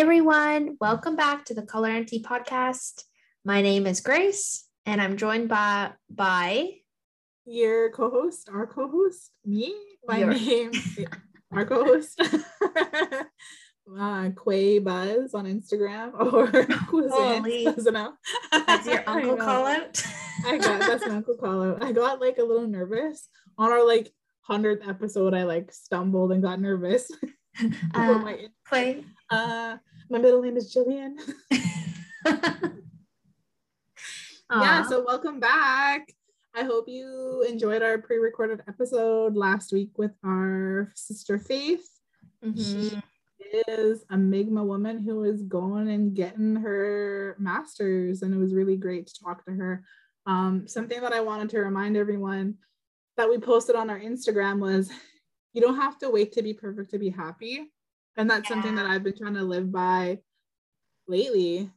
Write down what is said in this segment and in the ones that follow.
Hey everyone, welcome back to the Color Auntie podcast. My name is Grace, and I'm joined by by your co-host, our co-host, me. My Your- name, our co-host, uh, Quay Buzz on Instagram or Holy. Doesn't that's your uncle call out. I got that's my uncle call out. I got like a little nervous on our like hundredth episode. I like stumbled and got nervous. Uh, my, Clay. uh, my middle name is Jillian. yeah so welcome back i hope you enjoyed our pre-recorded episode last week with our sister faith Mhm. is a Mi'kmaq woman who is going and getting her master's, and it was really great to talk to her. Um, something that I wanted to remind everyone that we posted on our Instagram was you don't have to wait to be perfect to be happy. And that's something that I've been trying to live by lately.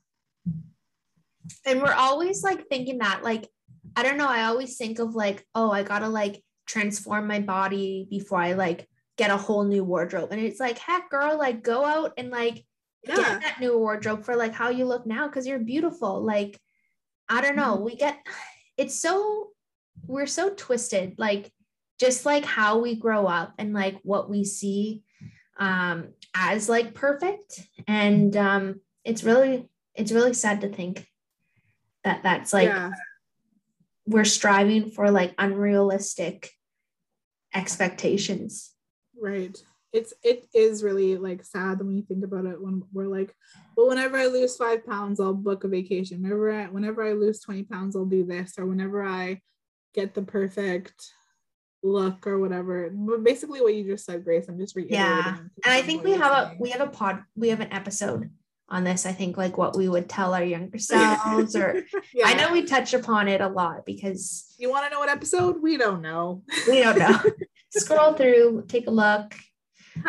and we're always like thinking that like i don't know i always think of like oh i gotta like transform my body before i like get a whole new wardrobe and it's like heck girl like go out and like Yeah. get that new wardrobe for like how you look now because you're beautiful like i don't know mm-hmm. we get it's so we're so twisted like just like how we grow up and like what we see um as like perfect and um it's really it's really sad to think that that's like yeah. we're striving for like unrealistic expectations Right. It's it is really like sad when you think about it when we're like, well, whenever I lose five pounds, I'll book a vacation. Whenever I whenever I lose 20 pounds, I'll do this, or whenever I get the perfect look or whatever. But basically what you just said, Grace. I'm just reiterating. Yeah. and i think we have a we have a pod we have an episode on this i think like what we would tell our younger selves or yeah. i know we touch upon it a lot because you want to know what episode? We don't know. we don't know scroll through take a look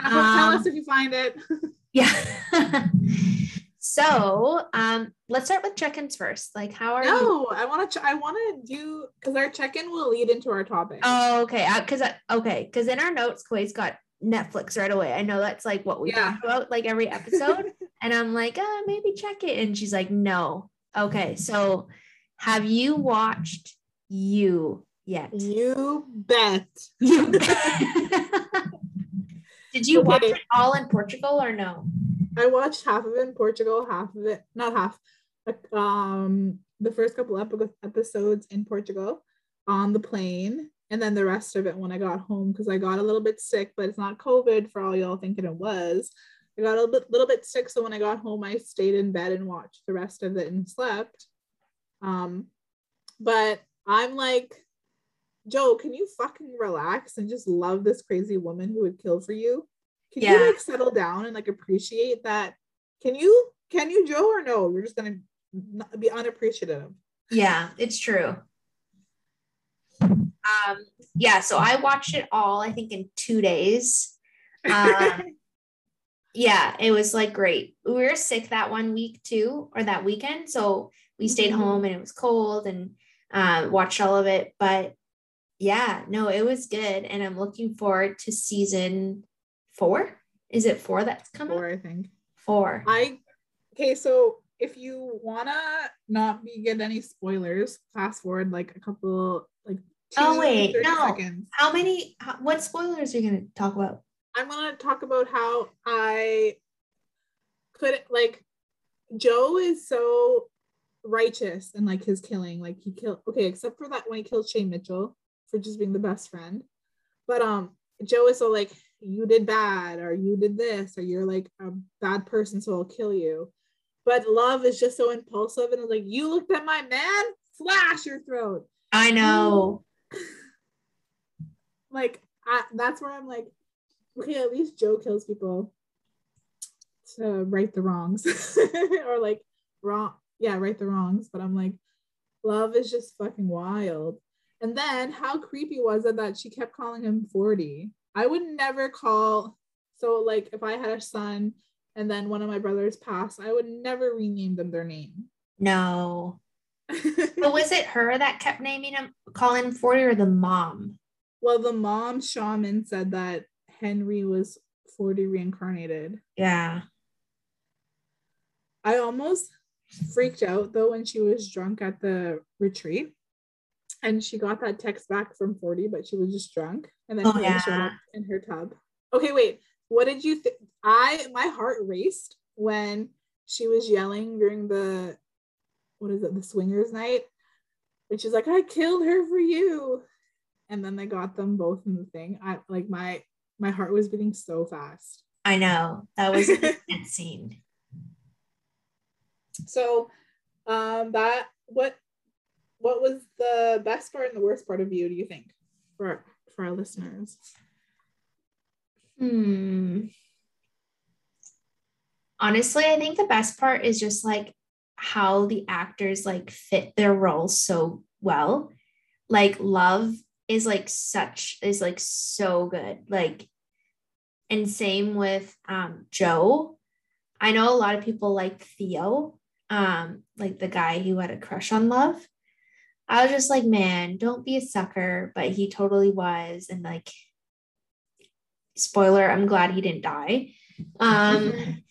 Tell Um, us if you find it. yeah so um let's start with check-ins first like how are you no, I want to. Ch- I want to do because our check-in will lead into our topic. Oh, okay. Because I, okay, because in our notes, Quay's got Netflix right away. I know that's like what we Yeah. talk about like every episode, and I'm like, uh, maybe check it, and she's like, no. Okay, so have you watched you yet? You bet. You. bet. Did you watch it all in Portugal or no? I watched half of it in Portugal, half of it, not half, um, the first couple episodes in Portugal on the plane, and then the rest of it when I got home because I got a little bit sick, but it's not COVID for all y'all thinking it was. I got a little bit, little bit sick, so when I got home, I stayed in bed and watched the rest of it and slept. Um, but I'm like, Joe, can you fucking relax and just love this crazy woman who would kill for you? Can Yeah. you like settle down and like appreciate that? Can you can you Joe or no? You're just gonna be unappreciative. Yeah, it's true. Um, yeah, so I watched it all, I think, in two days. Um, yeah, it was like great. We were sick that one week too, or that weekend. So we stayed Mhm. home and it was cold and uh, watched all of it. But yeah, no, it was good. And I'm looking forward to season four. Is it four that's coming? Four, I think Four. I okay. So if you wanna not be get any spoilers, fast forward like a couple like two, Oh, wait, no. seconds. How many, how, what spoilers are you to talk about? I'm gonna talk about how I could like Joe is so righteous and like his killing. Like he killed okay, except for that when he killed Shay Mitchell for just being the best friend. But um Joe is so like you did bad or you did this or you're like a bad person, so I'll kill you. But love is just so impulsive and it's like you looked at my man, slash your throat. I know. Like I, that's where I'm like, okay, at least Joe kills people. to right the wrongs or like wrong yeah right the wrongs but i'm like love is just fucking wild and then how creepy was it that she kept calling him 40 i would never call so like if i had a son and then one of my brothers passed i would never rename them their name No. But was it her that kept naming him, calling him 40 or the mom? well the mom shaman said that henry was 40 reincarnated Yeah. I almost freaked out though when she was drunk at the retreat and she got that text back from 40, but she was just drunk. And then Oh, like, showed up in her tub. Okay, wait. What did you think? I my heart raced when she was yelling during the what is it, the swingers night? And she's like, I killed her for you. And then they got them both in the thing. I like my my heart was beating so fast. I know. That was intense scene. So um that what what was the best part and the worst part of you do you think for for our listeners? Hmm. Honestly, I think the best part is just like how the actors like fit their roles so well. Like love is like such is like so good. Like and same with um Joe. I know a lot of people like Theo, um like the guy who had a crush on love. I was just like, man, don't be a sucker, but he totally was and like spoiler i'm glad he didn't die. Um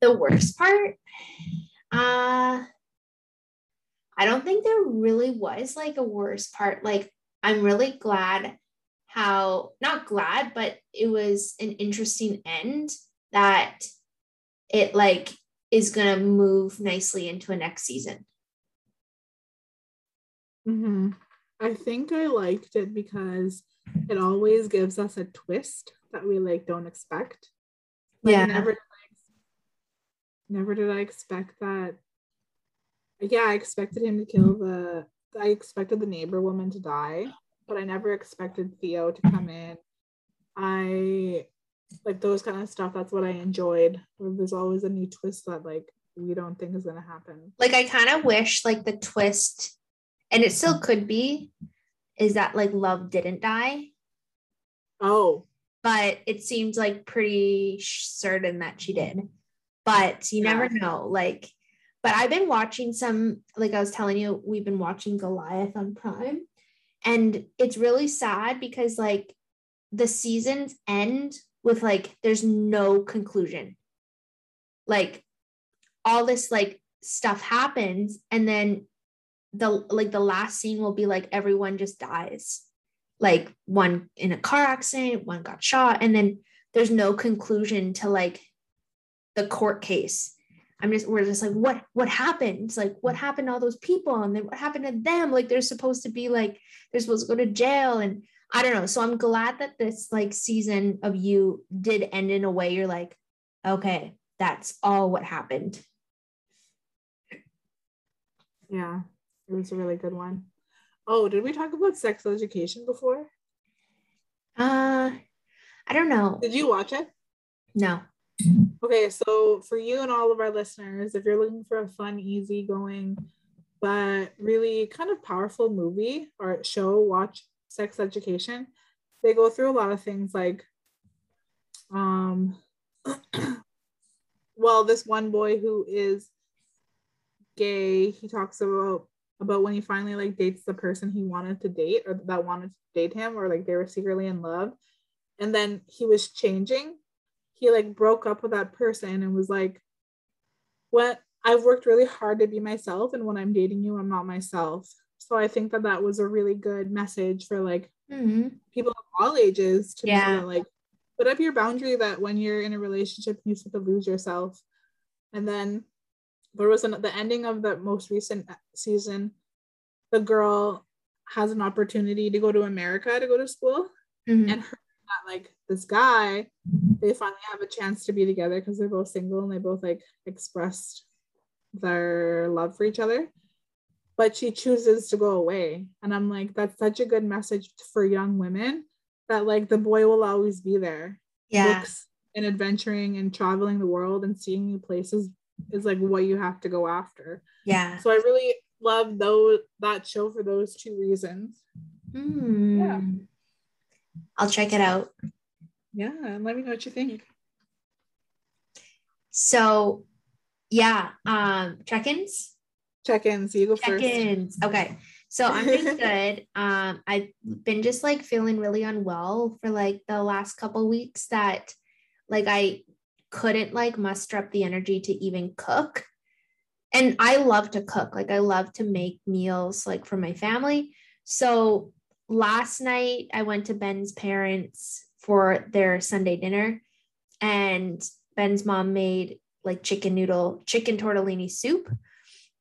the worst part uh i don't think there really was like a worst part. Like i'm really glad how not glad but it was an interesting end that it like is gonna move nicely into a next season Mm-hmm. I think I liked it because it always gives us a twist that we like don't expect. Like, Yeah. Never did I, never did I expect that. Yeah, I expected him to kill the. I expected the neighbor woman to die, but I never expected Theo to come in. I like those kind of stuff. That's what I enjoyed. There's always a new twist that like we don't think is gonna happen. like i kind of wish like the twist and it still mm. could be is that like love didn't die? Oh, but it seems like pretty sh- certain that she did. But you never know like but i've been watching some like i was telling you we've been watching goliath on prime. And it's really sad because like the seasons end with like there's no conclusion. Like all this like stuff happens and then the like the last scene will be like everyone just dies. Like one in a car accident one got shot and then there's no conclusion to like the court case. I'm just we're just like what what happened? It's like what happened to all those people? And then what happened to them? Like they're supposed to be like they're supposed to go to jail and i don't know. So i'm glad that this like season of you did end in a way you're like okay that's all what happened. Yeah, it was a really good one. Oh, did we talk about sex education before? uh i don't know Did you watch it? no Okay, so for you and all of our listeners, if you're looking for a fun, easygoing, but really kind of powerful movie or show, watch Sex Education. They go through a lot of things like, um, well, this one boy who is gay, he talks about about when he finally like dates the person he wanted to date or that wanted to date him or like they were secretly in love and then he was changing he like broke up with that person and was like what i've worked really hard to be myself and when i'm dating you i'm not myself so i think that that was a really good message for like Mhm. people of all ages to Yeah. that like put up your boundary that when you're in a relationship you to lose yourself and then there was an, the ending of the most recent season. The girl has an opportunity to go to america to go to school. Mhm. and her like this guy they finally have a chance to be together because they're both single and they both like expressed their love for each other. But she chooses to go away. And i'm like that's such a good message for young women that like the boy will always be there. Yeah. And adventuring and traveling the world and seeing new places is like what you have to go after. Yeah. So I really love those that show for those two reasons. Hmm. Yeah. I'll check it out. Yeah, and let me know what you think. So, yeah, um, check-ins. Check-ins. You go first. Check-ins. Okay. So I'm doing good. Um, I've been just like feeling really unwell for like the last couple weeks that like I couldn't like muster up the energy to even cook. And I love to cook. Like I love to make meals like for my family. So last night I went to Ben's parents for their Sunday dinner and Ben's mom made like chicken noodle, chicken tortellini soup.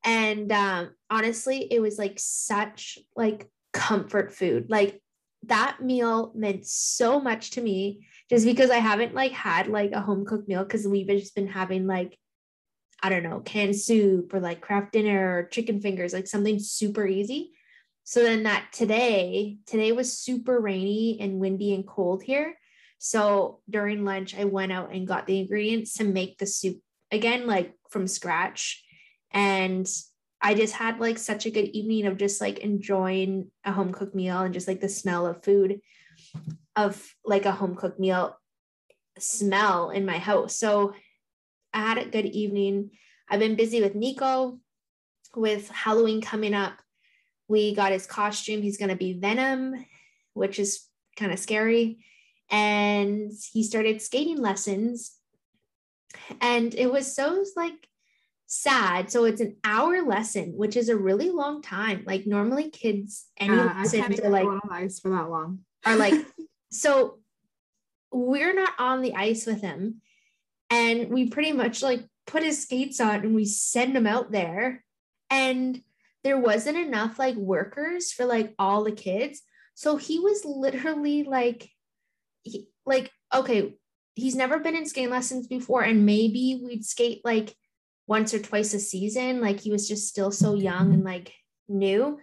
And um, honestly, it was like such like comfort food. Like that meal meant so much to me just because I haven't like had like a home cooked meal because we've just been having like I don't know, canned soup or like Kraft dinner or chicken fingers, like something super easy. So then that today, today was super rainy and windy and cold here. So during lunch, I went out and got the ingredients to make the soup again, like from scratch. And I just had like such a good evening of just like enjoying a home cooked meal and just like the smell of food of like a home cooked meal smell in my house. So I had a good evening. I've been busy with Nico with Halloween coming up. We got his costume. He's going to be Venom, which is kind of scary. And he started skating lessons. And it was so like sad. So it's an hour lesson, which is a really long time. Like normally kids any Yeah, lessons are like on ice for that long. are like so we're not on the ice with him and we pretty much like put his skates on and we send him out there and there wasn't enough like workers for like all the kids so he was literally like he, like okay he's never been in skating lessons before and maybe we'd skate like once or twice a season like he was just still so young and like new.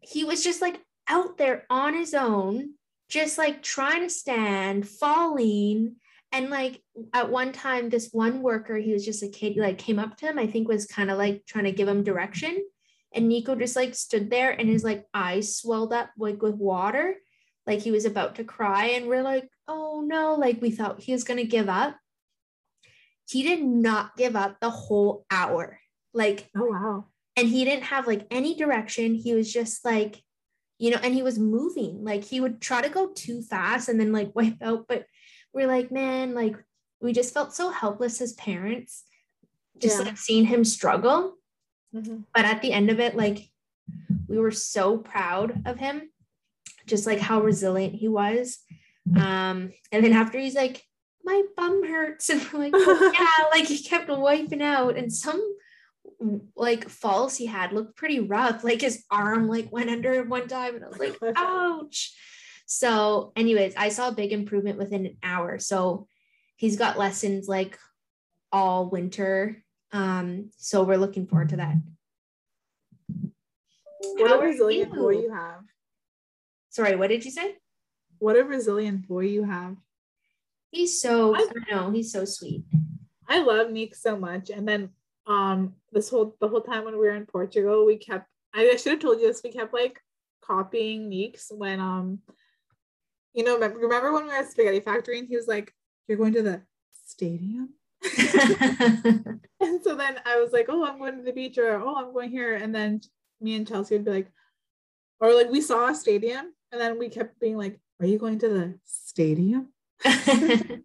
He was just like out there on his own just like trying to stand falling. And like at one time this one worker he was just a kid like came up to him i think was kind of like trying to give him direction. And nico just like stood there and his like eyes swelled up like with water. Like he was about to cry and we're like oh no like we thought he was going to give up he did not give up the whole hour like Oh wow. and he didn't have like any direction he was just like you know and he was moving like he would try to go too fast and then like wipe out but we're like man like we just felt so helpless as parents just Yeah. like seeing him struggle Mhm. but at the end of it like we were so proud of him just like how resilient he was um and then after he's like my bum hurts. And we're like "Oh, yeah like he kept wiping out. And some like falls he had looked pretty rough. Like his arm like went under one time. And i was like ouch. So anyways i saw a big improvement within an hour. So he's got lessons like all winter. Um so we're looking forward to that. What How a resilient boy you? you have. sorry what did you say? What a resilient boy you have. He's so I- i know he's so sweet I love Nick so much. And then um this whole the whole time when we were in Portugal, we kept I should have told you this, we kept like copying Neeks when um you know remember, remember when we were at Spaghetti Factory and he was like, You're going to the stadium? and so then I was like, Oh, I'm going to the beach or oh I'm going here. And then me and Chelsea would be like, or like we saw a stadium and then we kept being like, Are you going to the stadium?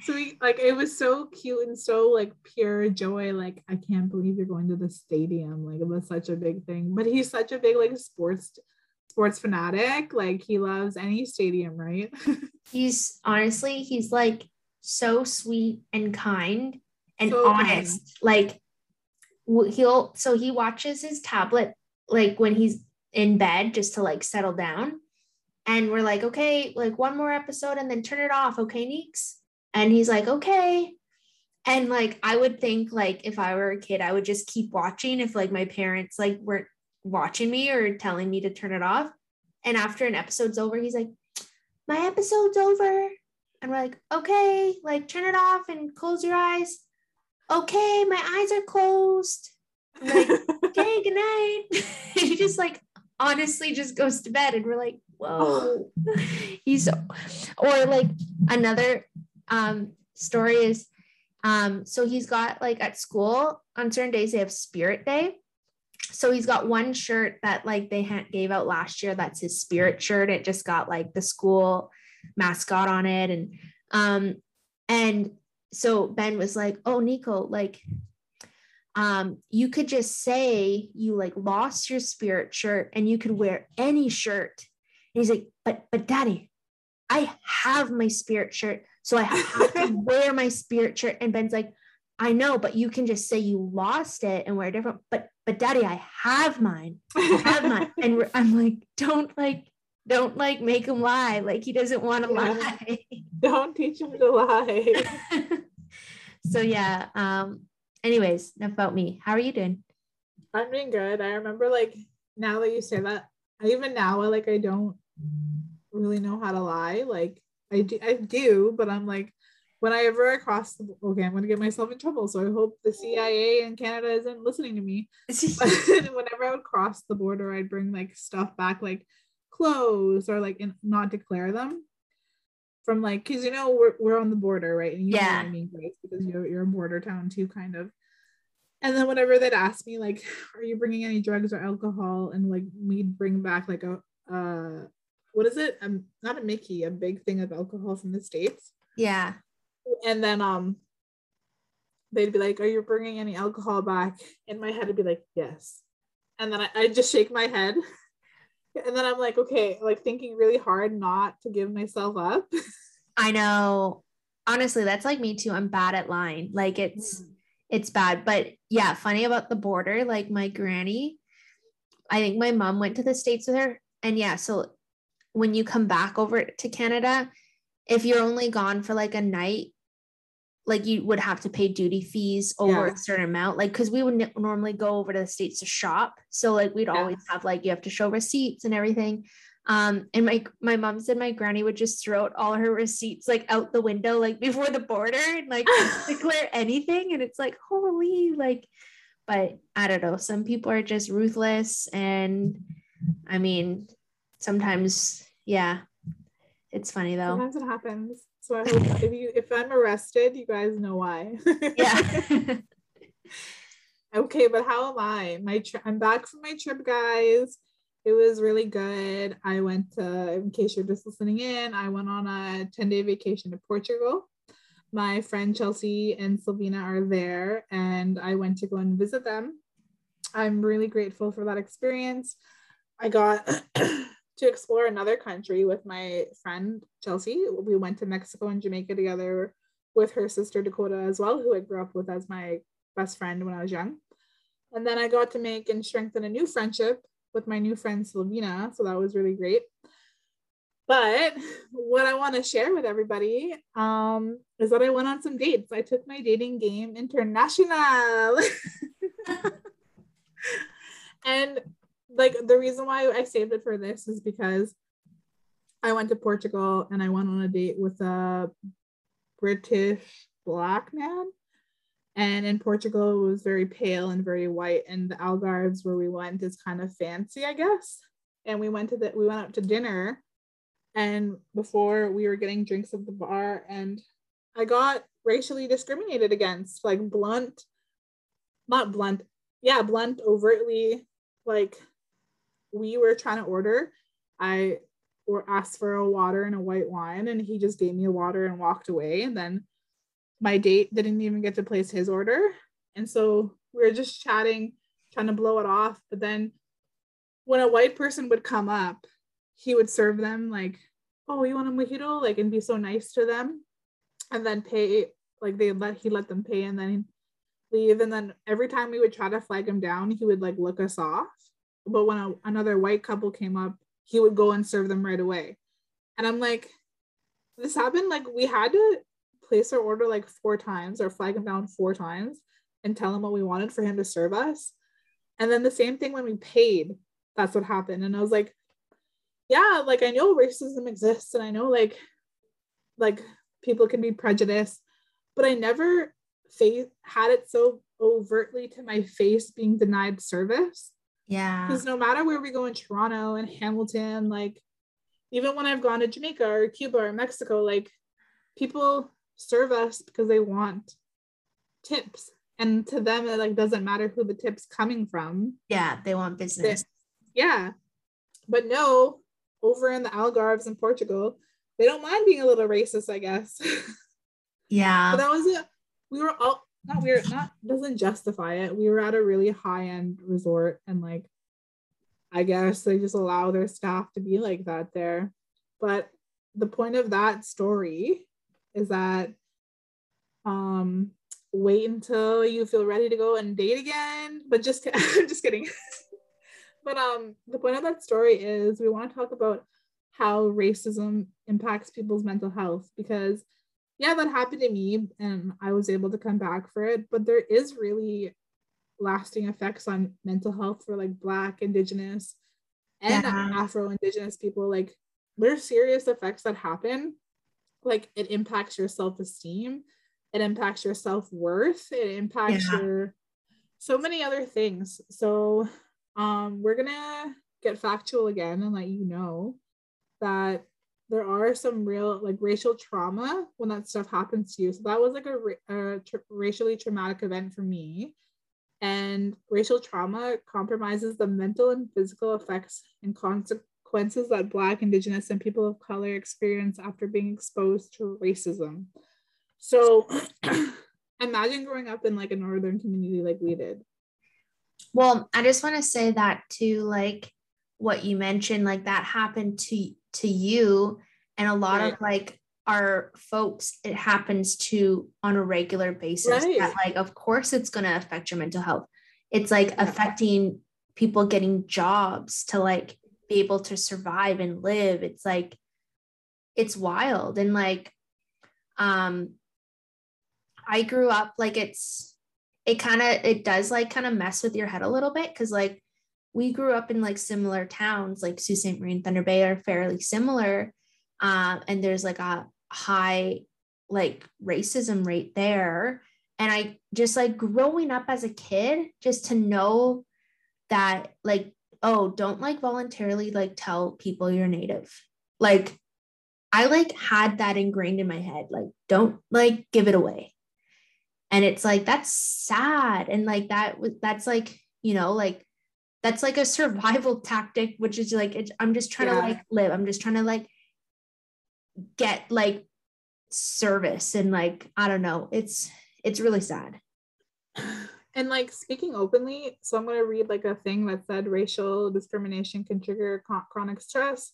so we like it was so cute and so like pure joy. Like i can't believe you're going to the stadium. Like it was such a big thing. But he's such a big like sports sports fanatic. Like he loves any stadium right? He's honestly he's like so sweet and kind and So honest. Like he'll so he watches his tablet like when he's in bed just to like settle down and we're like okay like one more episode and then turn it off okay neeks and he's like okay and like i would think like if i were a kid i would just keep watching if like my parents like weren't watching me or telling me to turn it off and after an episode's over he's like my episode's over And we're like, okay, like turn it off and close your eyes. Okay, my eyes are closed. I'm like, okay, good night. he just like honestly just goes to bed and we're like, whoa. He's so or like another um story is um so he's got like at school on certain days they have spirit day. So he's got one shirt that like they ha- gave out last year that's his spirit shirt. It just got like the school mascot on it. And um and so ben was like oh nico like um you could just say you like lost your spirit shirt and you could wear any shirt he's like but but daddy i have my spirit shirt. So i have to wear my spirit shirt. And ben's like i know but you can just say you lost it and wear a different. But but daddy i have mine. I have mine. And i'm like don't like don't like make him lie. Like he doesn't want to Yeah. lie. Don't teach him to lie. so yeah um anyways enough about me. How are you doing? I'm doing good. I remember like now that you say that, I even now I like I don't really know how to lie. Like I do I do, but I'm like when I ever cross the okay, I'm gonna get myself in trouble. So I hope the CIA in Canada isn't listening to me. Whenever I would cross the border, I'd bring like stuff back, like clothes or like and not declare them from like because you know we're, we're on the border, right? And you know Yeah. what I mean, Grace, because you're you're a border town too, kind of. And then whenever they'd ask me like, "Are you bringing any drugs or alcohol?" and like we'd bring back like a uh, what is it? Um, not a Mickey, a big thing of alcohol from the states yeah and then um they'd be like are you bringing any alcohol back in my head would be like yes and then I, i'd just shake my head and then i'm like okay like thinking really hard not to give myself up I know. Honestly, that's like me too. I'm bad at lying. Like it's it's bad. But yeah, funny about the border, like my granny, I think my mom went to the States with her. And yeah, so when you come back over to Canada, if you're only gone for like a night, like you would have to pay duty fees over Yeah. a certain amount. Like, cause we would n- normally go over to the States to shop. So like we'd Yeah. always have like you have to show receipts and everything. Um, and my my mom said my granny would just throw out all her receipts like out the window, like before the border, and like declare anything. And it's like, holy, like, but I don't know. Some people are just ruthless, and I mean, sometimes, yeah, it's funny though. sometimes it happens. So i hope if you if i'm arrested you guys know why. Yeah, okay but how am i? My tri- i'm back from my trip guys. It was really good. I went to in case you're just listening in i went on a 10 day vacation to portugal. My friend chelsea and sylvina are there and i went to go and visit them. I'm really grateful for that experience. I got to explore another country with my friend chelsea we went to mexico and jamaica together with her sister dakota as well who i grew up with as my best friend when I was young. And then I got to make and strengthen a new friendship with my new friend Sylvina. So that was really great. But what I want to share with everybody um, is that I went on some dates. I took my dating game international. and like the reason why I saved it for this is because I went to Portugal and I went on a date with a British black man. And in Portugal it was very pale and very white and the Algarves where we went is kind of fancy I guess. And we went to the we went out to dinner and before we were getting drinks at the bar and I got racially discriminated against like blunt not blunt yeah blunt overtly like we were trying to order I or asked for a water and a white wine and he just gave me a water and walked away and then my date didn't even get to place his order. And so we were just chatting, trying to blow it off. But then when a white person would come up, he would serve them like, oh, you want a mojito? Like, and be so nice to them. And then pay, like, they let, he let them pay and then leave. And then every time we would try to flag him down, he would like look us off. But when a, another white couple came up, he would go and serve them right away. And I'm like, this happened. Like, we had to place our order like four times or flag him down four times and tell him what we wanted for him to serve us. And then the same thing when we paid, that's what happened. And I was like, yeah, like I know racism exists and I know like like people can be prejudiced, but I never face had it so overtly to my face being denied service. Yeah. Because no matter where we go in Toronto and Hamilton, like even when I've gone to Jamaica or Cuba or Mexico, like people serve us because they want tips. And to them, it like doesn't matter who the tip's coming from. Yeah, they want business. They, yeah. But no, over in the Algarves in Portugal, they don't mind being a little racist, I guess. Yeah. but that was it. We were all not weird, not doesn't justify it. We were at a really high-end resort and like I guess they just allow their staff to be like that there. But the point of that story is that um wait until you feel ready to go and date again. But just I'm just kidding. but um the point of that story is we want to talk about how racism impacts people's mental health because yeah that happened to me and i was able to come back for it but there is really lasting effects on mental health for like black indigenous and Yeah. afro indigenous people like there's serious effects that happen like it impacts your self-esteem it impacts your self-worth it impacts Yeah. your so many other things so um we're gonna get factual again and let you know that there are some real like racial trauma when that stuff happens to you. So that was like a, a tra- racially traumatic event for me. And racial trauma compromises the mental and physical effects and consequences that black indigenous and people of color experience after being exposed to racism. So imagine growing up in like a northern community like we did. Well, I just want to say that too, like what you mentioned, like that happened to to you, and a lot of like our folks, it happens to on a regular basis. Right. That like, of course, it's gonna affect your mental health. It's like Yeah. affecting people getting jobs to like be able to survive and live. It's like it's wild and like um I grew up like it's it kind of it does like kind of mess with your head a little bit because like we grew up in like similar towns like Sault Ste. Marie and Thunder Bay are fairly similar um, and there's like a high like racism rate there. And I just like growing up as a kid just to know that like oh don't like voluntarily like tell people you're native. Like I like had that ingrained in my head like don't like give it away. And it's like that's sad. And like that was that's like you know like that's like a survival tactic which is like it's, i'm just trying Yeah. to like live. I'm just trying to like get like service and like i don't know. It's it's really sad. And like speaking openly so i'm going to read like a thing that said racial discrimination can trigger chronic stress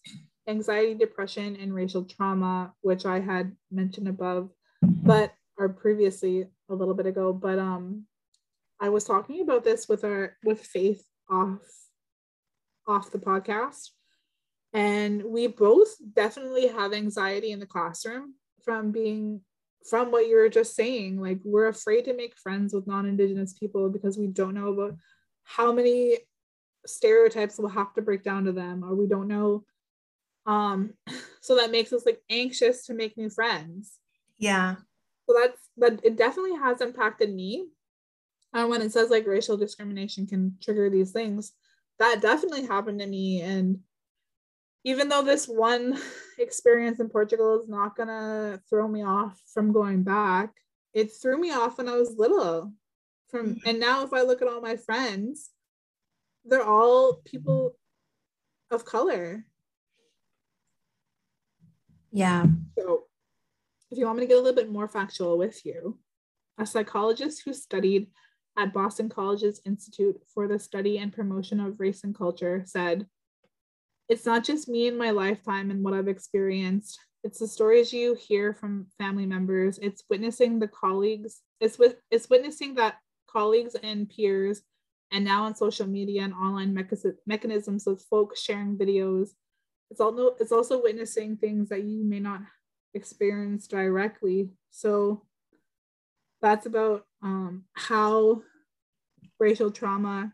anxiety depression and racial trauma which i had mentioned above but or previously a little bit ago but um i was talking about this with our with faith off off the podcast. And we both definitely have anxiety in the classroom from being from what you were just saying. Like we're afraid to make friends with non-indigenous people because we don't know about how many stereotypes we'll have to break down to them or we don't know um so that makes us like anxious to make new friends. Yeah. So that's that it definitely has impacted me and when it says like racial discrimination can trigger these things that definitely happened to me. And even though this one experience in portugal is not gonna throw me off from going back it threw me off when i was little. From mm. and now if i look at all my friends they're all people of color. Yeah. So, if you want me to get a little bit more factual with you, a psychologist who studied at Boston College's Institute for the Study and Promotion of Race and Culture said, It's not just me in my lifetime and what I've experienced. It's the stories you hear from family members. It's witnessing the colleagues, it's with it's witnessing that colleagues and peers, and now on social media and online mecha- mechanisms of folks sharing videos. It's also it's also witnessing things that you may not experience directly. So that's about um, how racial trauma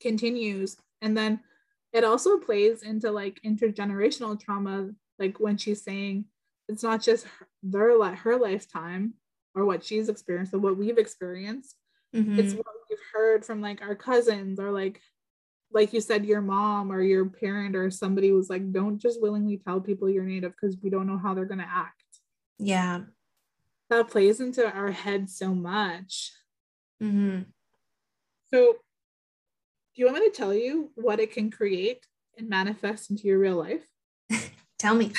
continues. And then it also plays into like intergenerational trauma, like when she's saying it's not just her, their li- her lifetime or what she's experienced, but what we've experienced. Mhm. It's what we've heard from like our cousins or like like you said, your mom or your parent or somebody was like, don't just willingly tell people you're native because we don't know how they're gonna act. yeah. That plays into our head so much. hmm So, do you want me to tell you what it can create and manifest into your real life? Tell me.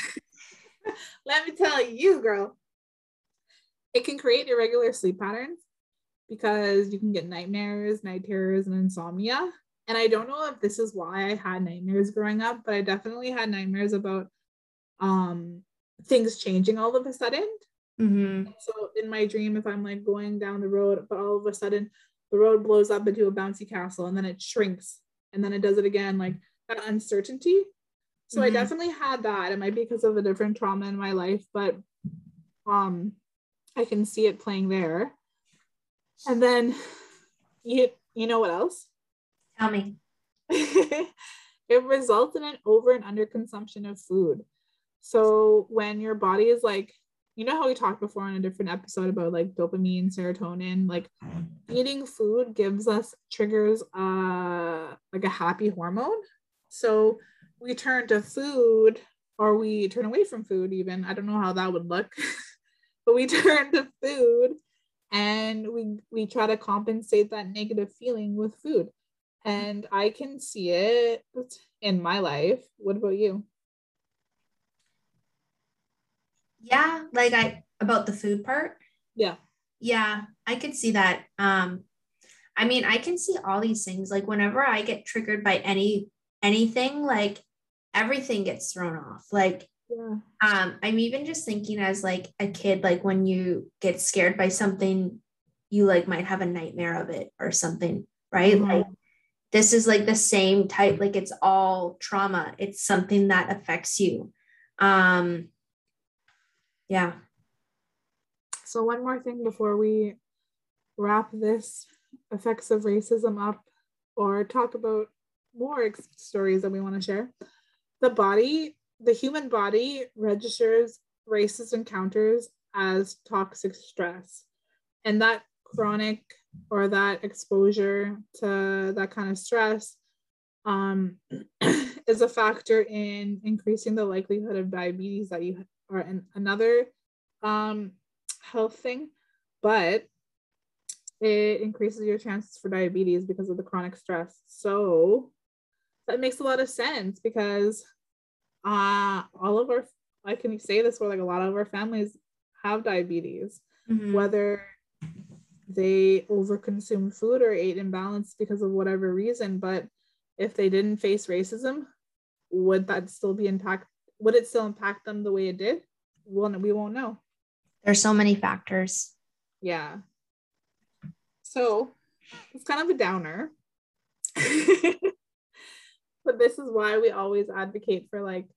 Let me tell you, girl. It can create irregular sleep patterns because you can get nightmares, night terrors, and insomnia. And I don't know if this is why I had nightmares growing up, but I definitely had nightmares about um things changing all of a sudden. Hmm So in my dream, if I'm like going down the road, but all of a sudden the road blows up into a bouncy castle and then it shrinks and then it does it again, like that uncertainty. So I Mhm. definitely had that. It might be because of a different trauma in my life, but um I can see it playing there. And then you you know what else? Tell me. it results in an over and under consumption of food. So when your body is like, you know how we talked before in a different episode about like dopamine, serotonin, like eating food gives us triggers uh like a happy hormone. So we turn to food or we turn away from food even. I don't know how that would look. but we turn to food and we we try to compensate that negative feeling with food and i can see it in my life what about you Yeah, like I about the food part. yeah Yeah, I could see that. Um, I mean, I can see all these things. Like whenever I get triggered by any anything, like everything gets thrown off. Like yeah um, I'm even just thinking as like a kid, like when you get scared by something, you like might have a nightmare of it or something, right? Mhm. Like this is like the same type, like it's all trauma. It's something that affects you. Um, yeah. so one more thing before we wrap this effects of racism up or talk about more ex- stories that we want to share the body the human body registers racist encounters as toxic stress and that chronic or that exposure to that kind of stress um, is a factor in increasing the likelihood of diabetes that you are in another um, health thing but it increases your chances for diabetes because of the chronic stress so that makes a lot of sense because uh all of our i can say this for like a lot of our families have diabetes Mhm. whether they overconsumed food or ate imbalanced because of whatever reason but if they didn't face racism would that still be intact would it still impact them the way it did? Well we won't know. There's so many factors. yeah. So it's kind of a downer. But this is why we always advocate for like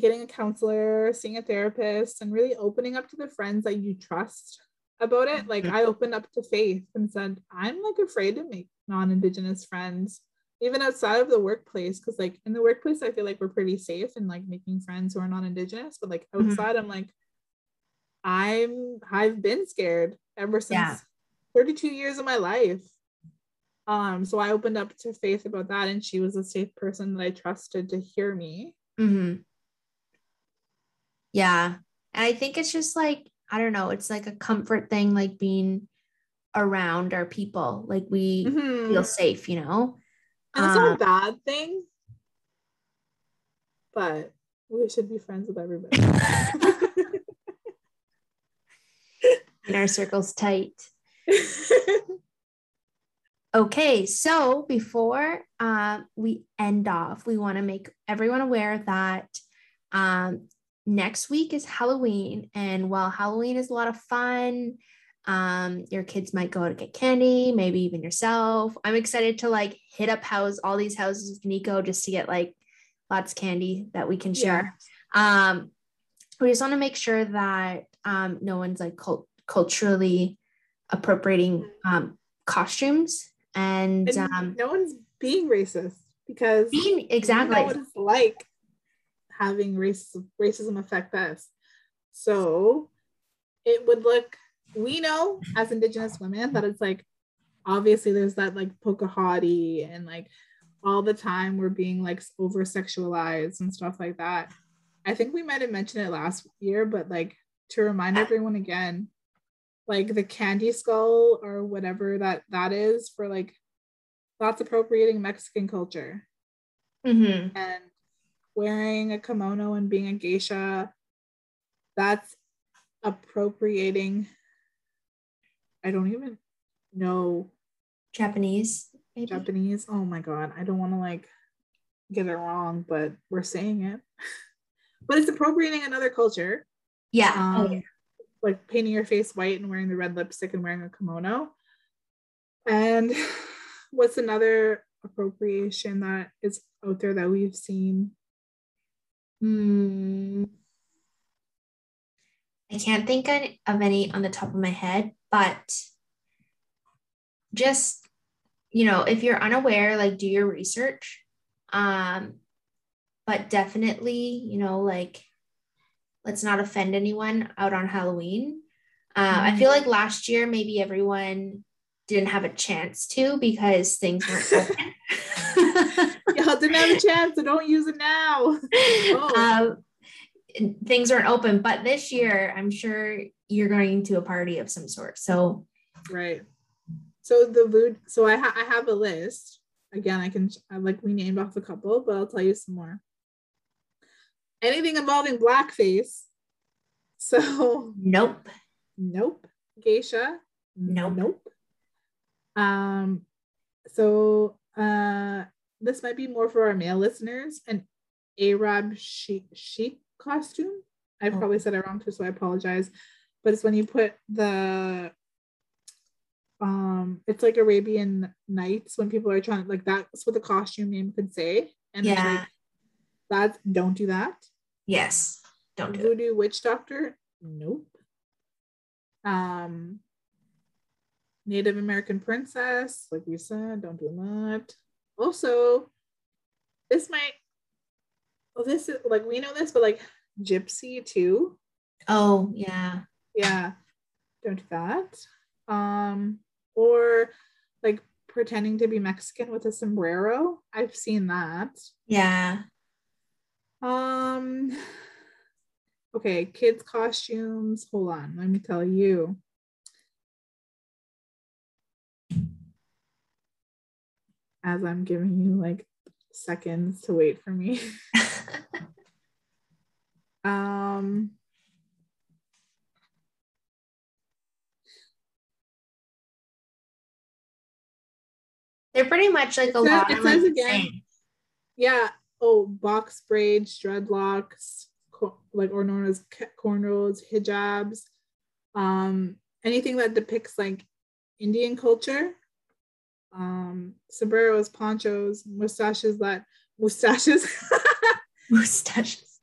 getting a counselor seeing a therapist and really opening up to the friends that you trust about it. Like i opened up to faith and said i'm like afraid to make non-indigenous friends even outside of the workplace because like in the workplace i feel like we're pretty safe and like making friends who are non-indigenous but like Mhm. outside i'm like i'm i've been scared ever since Yeah. 32 years of my life um so i opened up to faith about that and she was a safe person that i trusted to hear me hmm Yeah. And I think it's just like, I don't know, it's like a comfort thing, like being around our people. Like we Mhm. feel safe, you know? And it's not Um, a bad thing but we should be friends with everybody and our circle's tight. Okay, so before um, we end off, we want to make everyone aware that um, next week is Halloween. And while Halloween is a lot of fun, um, your kids might go to get candy, maybe even yourself. I'm excited to like hit up house all these houses with Nico just to get like lots of candy that we can share. Um, we just want to make sure that um, no one's like cult- culturally appropriating um, costumes and, and um, no one's being racist because being we know exactly what it's like having race, racism affect us So it would look, we know as Indigenous women that it's like, obviously there's that like Pocahontas and like all the time we're being like over sexualized and stuff like that. I think we might have mentioned it last year, but like to remind everyone again, like the candy skull or whatever that that is for like that's appropriating Mexican culture. Mm-hmm. And wearing a kimono and being a geisha, that's appropriating. I don't even know Japanese. maybe? Japanese. Oh my god, I don't want to like get it wrong, but we're saying it. but it's appropriating another culture. Yeah. Um, Oh, yeah. like painting your face white and wearing the red lipstick and wearing a kimono. And what's another appropriation that is out there that we've seen? Hmm. I can't think of any on the top of my head, but just, you know, if you're unaware, like do your research. Um, but definitely, you know, like let's not offend anyone out on Halloween. Uh, I feel like last year maybe everyone didn't have a chance to because things weren't open. Y'all didn't have a chance, so don't use it now. Oh. um, things aren't open, but this year I'm sure you're going to a party of some sort. So Right. So the vood so I ha- I have a list. Again, I can I like we named off a couple, but I'll tell you some more. Anything involving blackface. So nope. nope. Geisha. Nope. Nope. Um so uh this might be more for our male listeners. An Arab sheik costume. I Oh. probably said it wrong too, so I apologize. But it's when you put the um it's like Arabian Nights when people are trying like that's what the costume name could say. And Yeah. like that's don't do that. Yes. Don't do it. Witch doctor? Nope. Um Native American princess, like we said, don't do that. Also, this might well, this is like we know this, but like gypsy too. Oh, yeah. Yeah, don't do that. Um, or like pretending to be Mexican with a sombrero. I've seen that. Yeah. Um okay, kids costumes. Hold on, let me tell you. As I'm giving you like seconds to wait for me. um They're pretty much like a lot it of like says the again- same. yeah, oh, box braids, dreadlocks, co- like or known as cornrows, hijabs, um, anything that depicts like Indian culture, um, sombreros, ponchos, mustaches that mustaches. mustaches.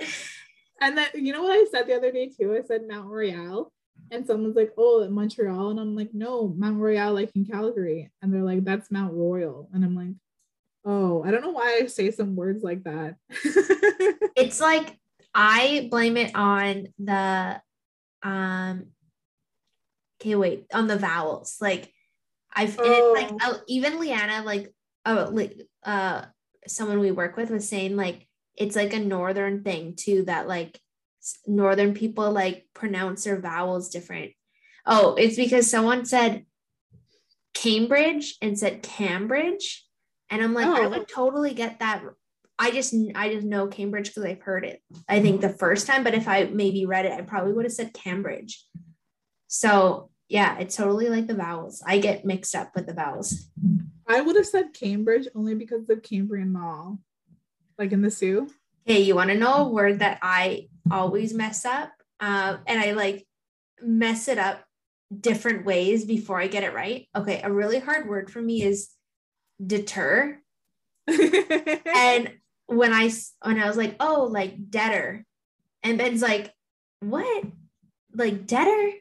and then you know what I said the other day too? I said Mount Royal. And someone's like, oh, Montreal. And I'm like, no, Mount Royal, like in Calgary. And they're like, that's Mount Royal. And I'm like, oh, I don't know why I say some words like that. It's like I blame it on the um okay wait on the vowels like I've it's like Oh. uh, even Leanna like oh like uh someone we work with was saying like it's like a northern thing too that like northern people like pronounce their vowels different oh it's because someone said Cambridge and said Cambridge and I'm like I Oh. would totally get that I just I just know Cambridge because I've heard it. I think the first time, but if I maybe read it, I probably would have said Cambridge. So yeah, it's totally like the vowels. I get mixed up with the vowels. I would have said Cambridge only because of Cambrian Mall, like in the zoo. Hey, you want to know a word that I always mess up, um, and I like mess it up different ways before I get it right. Okay, a really hard word for me is deter. And when I when I was like, oh, like debtor, and Ben's like, what, like debtor,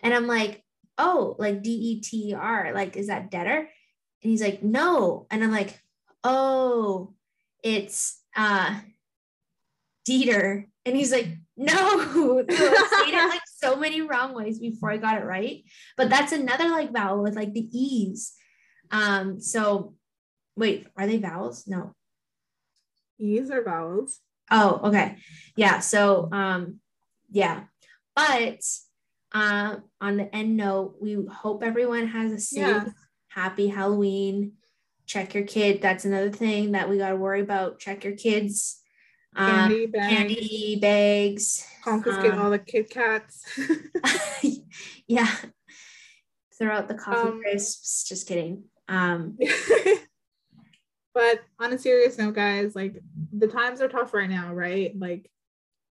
and I'm like, oh, like D E T E R, like is that debtor? And he's like, no, and I'm like, oh, it's uh Dieter. And he's like, no, so I saying it like so many wrong ways before I got it right. But that's another like vowel with like the E's. Um, so wait, are they vowels? No. E's are vowels. Oh, okay. Yeah. So um, yeah. But uh, on the end note, we hope everyone has a safe, Yeah. happy Halloween. Check your kid. That's another thing that we got to worry about. Check your kids. Um, Candy bags. candy bags. Confiscate um, all the Kit Kats. yeah. Throw out the coffee Um, crisps. Just kidding. Um, but on a serious note, guys, like the times are tough right now, right? Like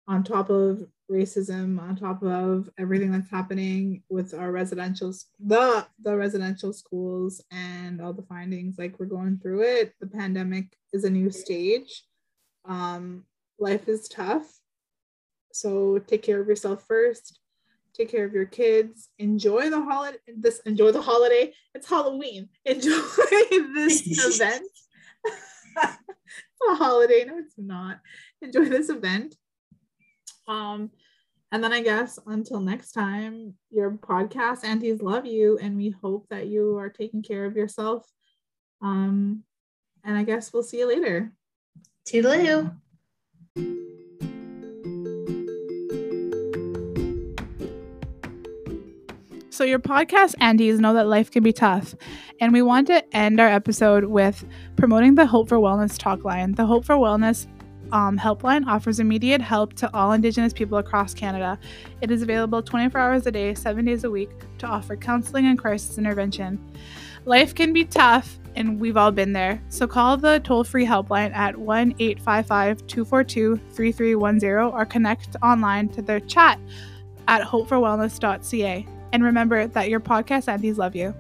on top of racism, on top of everything that's happening with our residential the the residential schools and all the findings, like we're going through it. The pandemic is a new stage. Um, life is tough. So take care of yourself first. Take care of your kids. Enjoy the holiday. This enjoy the holiday. It's Halloween. Enjoy this event. it's a holiday. No, it's not. Enjoy this event. Um, and then I guess until next time, your podcast aunties love you, and we hope that you are taking care of yourself. Um, and I guess we'll see you later. toodaloo. So, your podcast aunties know that life can be tough. And we want to end our episode with promoting the Hope for Wellness talk line. The Hope for Wellness um, helpline offers immediate help to all Indigenous people across Canada. It is available 24 hours a day, seven days a week to offer counseling and crisis intervention. Life can be tough, and we've all been there. So call the toll free helpline at 1 855 242 3310 or connect online to their chat at hopeforwellness.ca. And remember that your podcast aunties love you.